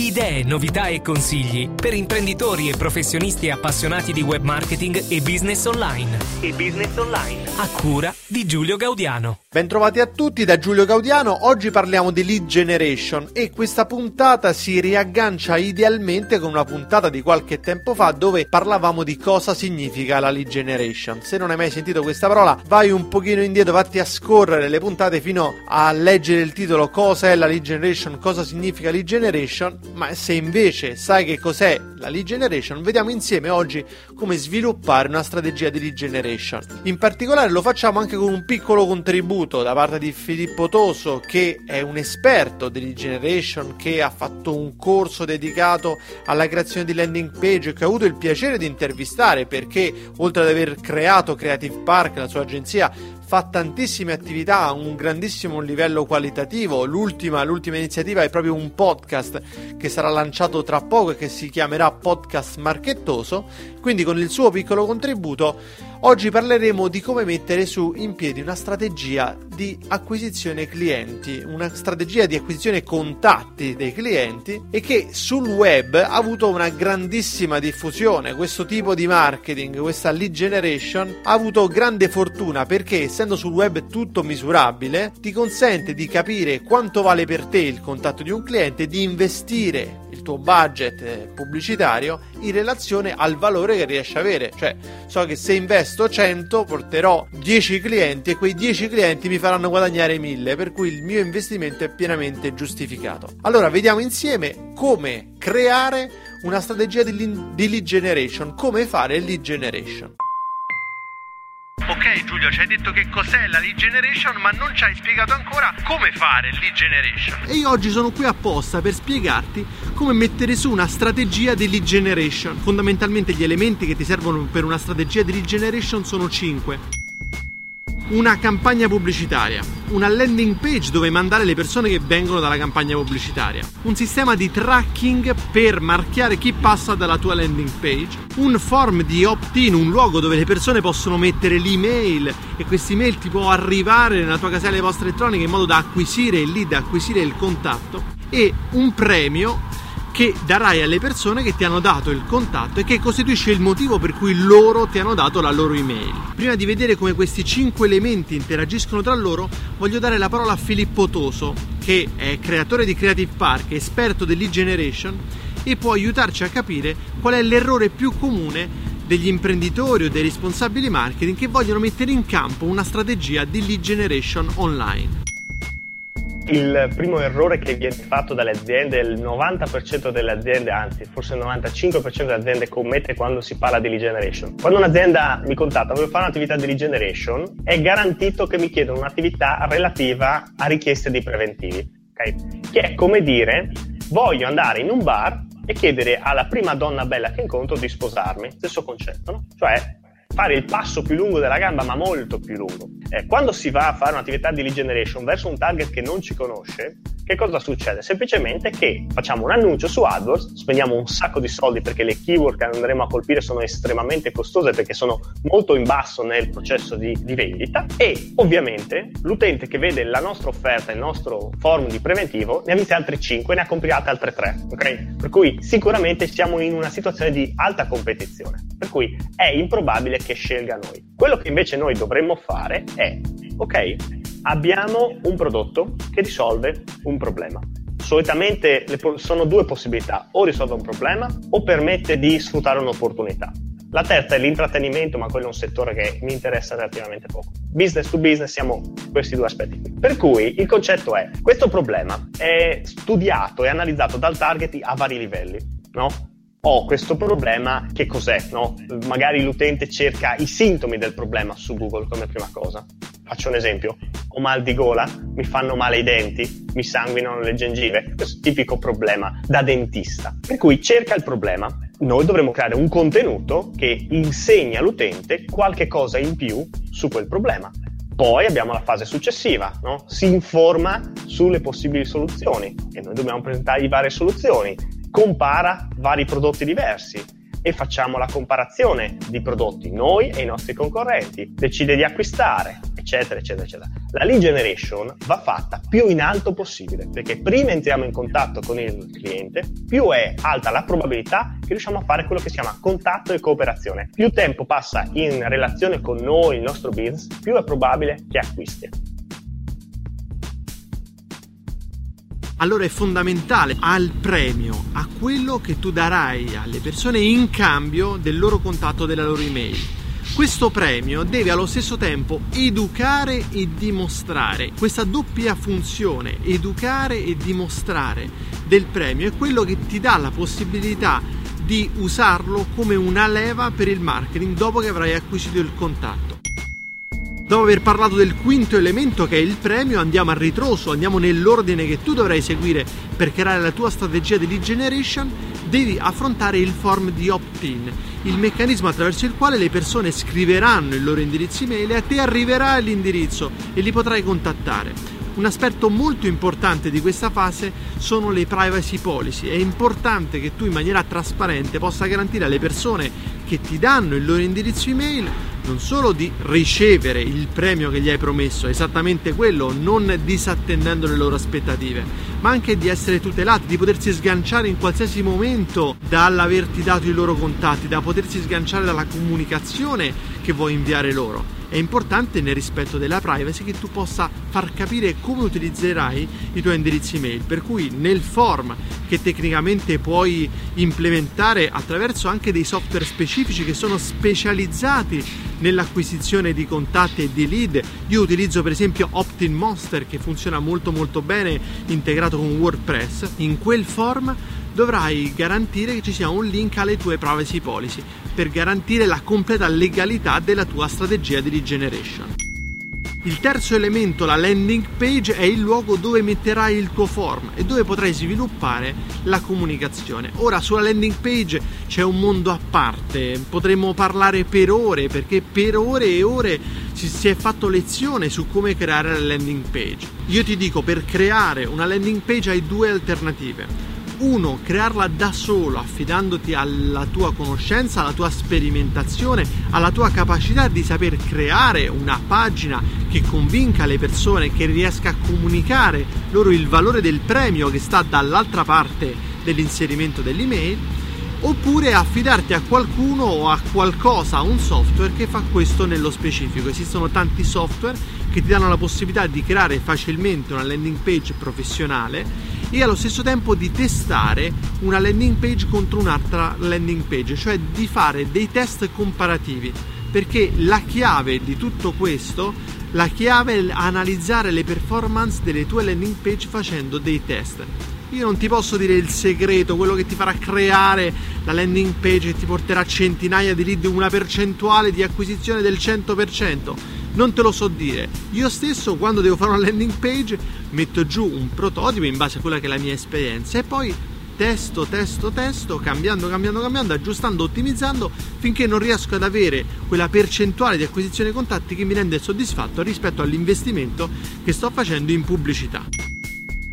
Idee, novità e consigli per imprenditori e professionisti appassionati di web marketing e business online. E business online. A cura di Giulio Gaudiano. Bentrovati a tutti da Giulio Gaudiano. Oggi parliamo di lead generation e questa puntata si riaggancia idealmente con una puntata di qualche tempo fa dove parlavamo di cosa significa la lead generation. Se non hai mai sentito questa parola, vai un pochino indietro, vatti a scorrere le puntate fino a leggere il titolo Cosa è la lead generation, cosa significa lead generation ma se invece sai che cos'è la lead generation, vediamo insieme oggi come sviluppare una strategia di lead generation. In particolare lo facciamo anche con un piccolo contributo da parte di Filippo Toso, che è un esperto di lead generation, che ha fatto un corso dedicato alla creazione di landing page, che ho avuto il piacere di intervistare perché oltre ad aver creato Creative Park, la sua agenzia, fa tantissime attività a un grandissimo livello qualitativo. L'ultima, l'ultima iniziativa è proprio un podcast che sarà lanciato tra poco e che si chiamerà Podcast Marchettoso. Quindi con il suo piccolo contributo Oggi parleremo di come mettere su in piedi una strategia di acquisizione clienti, una strategia di acquisizione contatti dei clienti e che sul web ha avuto una grandissima diffusione. Questo tipo di marketing, questa lead generation ha avuto grande fortuna perché essendo sul web tutto misurabile ti consente di capire quanto vale per te il contatto di un cliente di investire il tuo budget eh, pubblicitario in relazione al valore che riesci a avere. Cioè, so che se investo 100 porterò 10 clienti e quei 10 clienti mi faranno guadagnare 1000, per cui il mio investimento è pienamente giustificato. Allora, vediamo insieme come creare una strategia di lead generation, come fare lead generation. Ok Giulio, ci hai detto che cos'è la lead generation, ma non ci hai spiegato ancora come fare lead generation. E io oggi sono qui apposta per spiegarti come mettere su una strategia di lead generation. Fondamentalmente gli elementi che ti servono per una strategia di lead generation sono 5 una campagna pubblicitaria, una landing page dove mandare le persone che vengono dalla campagna pubblicitaria, un sistema di tracking per marchiare chi passa dalla tua landing page, un form di opt-in, un luogo dove le persone possono mettere l'email e questa email ti può arrivare nella tua casella di posta elettronica in modo da acquisire il lead, acquisire il contatto. E un premio che darai alle persone che ti hanno dato il contatto e che costituisce il motivo per cui loro ti hanno dato la loro email. Prima di vedere come questi cinque elementi interagiscono tra loro, voglio dare la parola a Filippo Toso, che è creatore di Creative Park, esperto lead generation e può aiutarci a capire qual è l'errore più comune degli imprenditori o dei responsabili marketing che vogliono mettere in campo una strategia di lead generation online il primo errore che viene fatto dalle aziende, il 90% delle aziende, anzi forse il 95% delle aziende commette quando si parla di lead generation. Quando un'azienda mi contatta, voglio fare un'attività di lead generation, è garantito che mi chiedono un'attività relativa a richieste di preventivi, ok? Che è come dire, voglio andare in un bar e chiedere alla prima donna bella che incontro di sposarmi, stesso concetto, no? Cioè fare il passo più lungo della gamba, ma molto più lungo. Eh, quando si va a fare un'attività di lead generation verso un target che non ci conosce, che cosa succede? Semplicemente che facciamo un annuncio su AdWords, spendiamo un sacco di soldi perché le keyword che andremo a colpire sono estremamente costose perché sono molto in basso nel processo di, di vendita e ovviamente l'utente che vede la nostra offerta, il nostro forum di preventivo, ne ha viste altre 5, ne ha comprate altre 3, ok? Per cui sicuramente siamo in una situazione di alta competizione, per cui è improbabile che scelga noi. Quello che invece noi dovremmo fare è, ok, abbiamo un prodotto che risolve un problema. Solitamente po- sono due possibilità, o risolve un problema o permette di sfruttare un'opportunità. La terza è l'intrattenimento, ma quello è un settore che mi interessa relativamente poco. Business to business siamo questi due aspetti. Per cui il concetto è, questo problema è studiato e analizzato dal target a vari livelli, no? Ho questo problema, che cos'è? No? Magari l'utente cerca i sintomi del problema su Google come prima cosa. Faccio un esempio, ho mal di gola, mi fanno male i denti, mi sanguinano le gengive, questo tipico problema da dentista. Per cui cerca il problema, noi dovremmo creare un contenuto che insegna all'utente qualche cosa in più su quel problema. Poi abbiamo la fase successiva, no? si informa sulle possibili soluzioni e noi dobbiamo presentargli varie soluzioni, compara vari prodotti diversi e facciamo la comparazione di prodotti noi e i nostri concorrenti, decide di acquistare, eccetera, eccetera, eccetera. La lead generation va fatta più in alto possibile, perché prima entriamo in contatto con il cliente, più è alta la probabilità che riusciamo a fare quello che si chiama contatto e cooperazione. Più tempo passa in relazione con noi, il nostro business, più è probabile che acquisti. Allora è fondamentale al premio, a quello che tu darai alle persone in cambio del loro contatto, della loro email. Questo premio deve allo stesso tempo educare e dimostrare. Questa doppia funzione, educare e dimostrare del premio, è quello che ti dà la possibilità di usarlo come una leva per il marketing dopo che avrai acquisito il contatto. Dopo aver parlato del quinto elemento che è il premio, andiamo a ritroso, andiamo nell'ordine che tu dovrai seguire per creare la tua strategia di lead generation, devi affrontare il form di opt-in, il meccanismo attraverso il quale le persone scriveranno il loro indirizzo email e a te arriverà l'indirizzo e li potrai contattare. Un aspetto molto importante di questa fase sono le privacy policy. È importante che tu in maniera trasparente possa garantire alle persone che ti danno il loro indirizzo email non solo di ricevere il premio che gli hai promesso, esattamente quello, non disattendendo le loro aspettative, ma anche di essere tutelati, di potersi sganciare in qualsiasi momento dall'averti dato i loro contatti, da potersi sganciare dalla comunicazione che vuoi inviare loro è importante nel rispetto della privacy che tu possa far capire come utilizzerai i tuoi indirizzi email, per cui nel form che tecnicamente puoi implementare attraverso anche dei software specifici che sono specializzati nell'acquisizione di contatti e di lead. Io utilizzo per esempio Optin Monster che funziona molto molto bene integrato con WordPress. In quel form dovrai garantire che ci sia un link alle tue privacy policy per garantire la completa legalità della tua strategia di lead generation. Il terzo elemento, la landing page, è il luogo dove metterai il tuo form e dove potrai sviluppare la comunicazione. Ora sulla landing page c'è un mondo a parte, potremmo parlare per ore perché per ore e ore si è fatto lezione su come creare la landing page. Io ti dico, per creare una landing page hai due alternative uno, crearla da solo, affidandoti alla tua conoscenza, alla tua sperimentazione, alla tua capacità di saper creare una pagina che convinca le persone, che riesca a comunicare loro il valore del premio che sta dall'altra parte dell'inserimento dell'email, oppure affidarti a qualcuno o a qualcosa, a un software che fa questo nello specifico. Esistono tanti software che ti danno la possibilità di creare facilmente una landing page professionale e allo stesso tempo di testare una landing page contro un'altra landing page, cioè di fare dei test comparativi, perché la chiave di tutto questo, la chiave è analizzare le performance delle tue landing page facendo dei test. Io non ti posso dire il segreto, quello che ti farà creare la landing page e ti porterà centinaia di lead, una percentuale di acquisizione del 100% non te lo so dire. Io stesso quando devo fare una landing page metto giù un prototipo in base a quella che è la mia esperienza e poi testo, testo, testo, cambiando, cambiando, cambiando, aggiustando, ottimizzando finché non riesco ad avere quella percentuale di acquisizione contatti che mi rende soddisfatto rispetto all'investimento che sto facendo in pubblicità.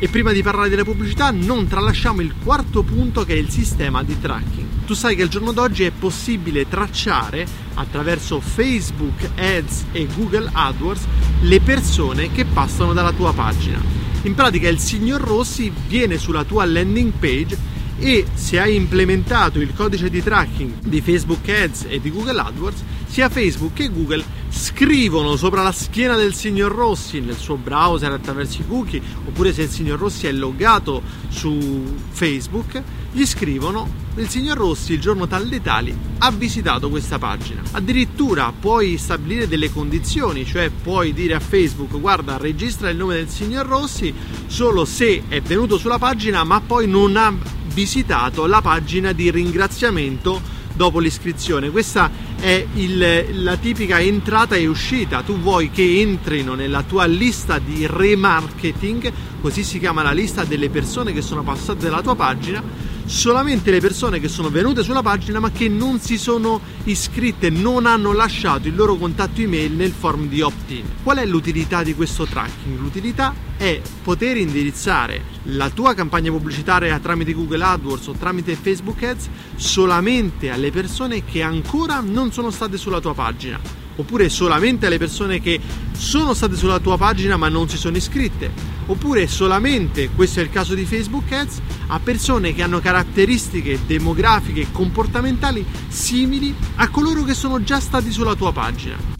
E prima di parlare delle pubblicità non tralasciamo il quarto punto che è il sistema di tracking. Tu sai che al giorno d'oggi è possibile tracciare attraverso Facebook Ads e Google AdWords le persone che passano dalla tua pagina. In pratica il signor Rossi viene sulla tua landing page e se hai implementato il codice di tracking di Facebook Ads e di Google AdWords, sia Facebook che Google scrivono sopra la schiena del signor Rossi nel suo browser attraverso i cookie, oppure se il signor Rossi è loggato su Facebook, gli scrivono il signor Rossi il giorno tal dei tali ha visitato questa pagina. Addirittura puoi stabilire delle condizioni, cioè puoi dire a Facebook guarda registra il nome del signor Rossi solo se è venuto sulla pagina ma poi non ha visitato la pagina di ringraziamento dopo l'iscrizione. Questa è il, la tipica entrata e uscita. Tu vuoi che entrino nella tua lista di remarketing, così si chiama la lista delle persone che sono passate dalla tua pagina solamente le persone che sono venute sulla pagina ma che non si sono iscritte, non hanno lasciato il loro contatto email nel form di opt-in. Qual è l'utilità di questo tracking? L'utilità è poter indirizzare la tua campagna pubblicitaria tramite Google AdWords o tramite Facebook Ads solamente alle persone che ancora non sono state sulla tua pagina oppure solamente alle persone che sono state sulla tua pagina ma non si sono iscritte, oppure solamente, questo è il caso di Facebook Ads, a persone che hanno caratteristiche demografiche e comportamentali simili a coloro che sono già stati sulla tua pagina.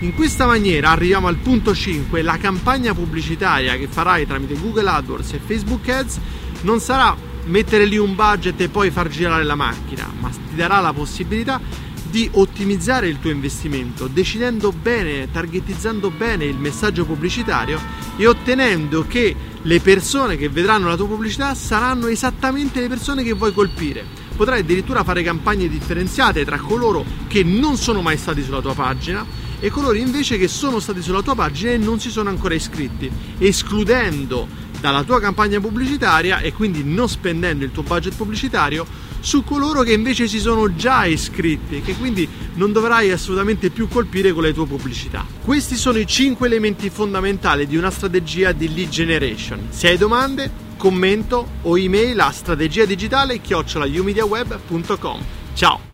In questa maniera arriviamo al punto 5, la campagna pubblicitaria che farai tramite Google AdWords e Facebook Ads non sarà mettere lì un budget e poi far girare la macchina, ma ti darà la possibilità di ottimizzare il tuo investimento, decidendo bene, targetizzando bene il messaggio pubblicitario e ottenendo che le persone che vedranno la tua pubblicità saranno esattamente le persone che vuoi colpire. Potrai addirittura fare campagne differenziate tra coloro che non sono mai stati sulla tua pagina e coloro invece che sono stati sulla tua pagina e non si sono ancora iscritti, escludendo dalla tua campagna pubblicitaria e quindi non spendendo il tuo budget pubblicitario su coloro che invece si sono già iscritti e che quindi non dovrai assolutamente più colpire con le tue pubblicità. Questi sono i 5 elementi fondamentali di una strategia di lead generation. Se hai domande, commento o email a strategiadigitale chiocciolaiumediaweb.com. Ciao!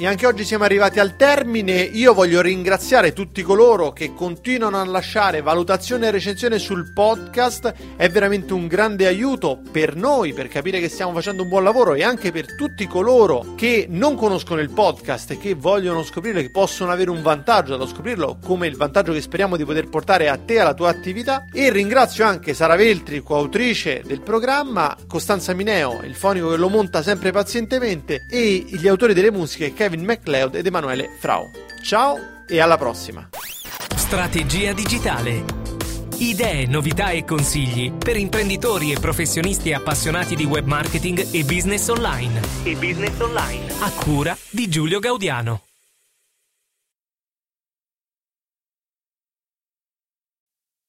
E anche oggi siamo arrivati al termine. Io voglio ringraziare tutti coloro che continuano a lasciare valutazione e recensione sul podcast. È veramente un grande aiuto per noi per capire che stiamo facendo un buon lavoro e anche per tutti coloro che non conoscono il podcast e che vogliono scoprirlo, che possono avere un vantaggio dallo scoprirlo, come il vantaggio che speriamo di poter portare a te e alla tua attività. E ringrazio anche Sara Veltri, coautrice del programma, Costanza Mineo, il fonico che lo monta sempre pazientemente, e gli autori delle musiche che Kevin MacLeod ed Emanuele Frau. Ciao e alla prossima! Strategia digitale. Idee, novità e consigli per imprenditori e professionisti appassionati di web marketing e business online. E business online. A cura di Giulio Gaudiano.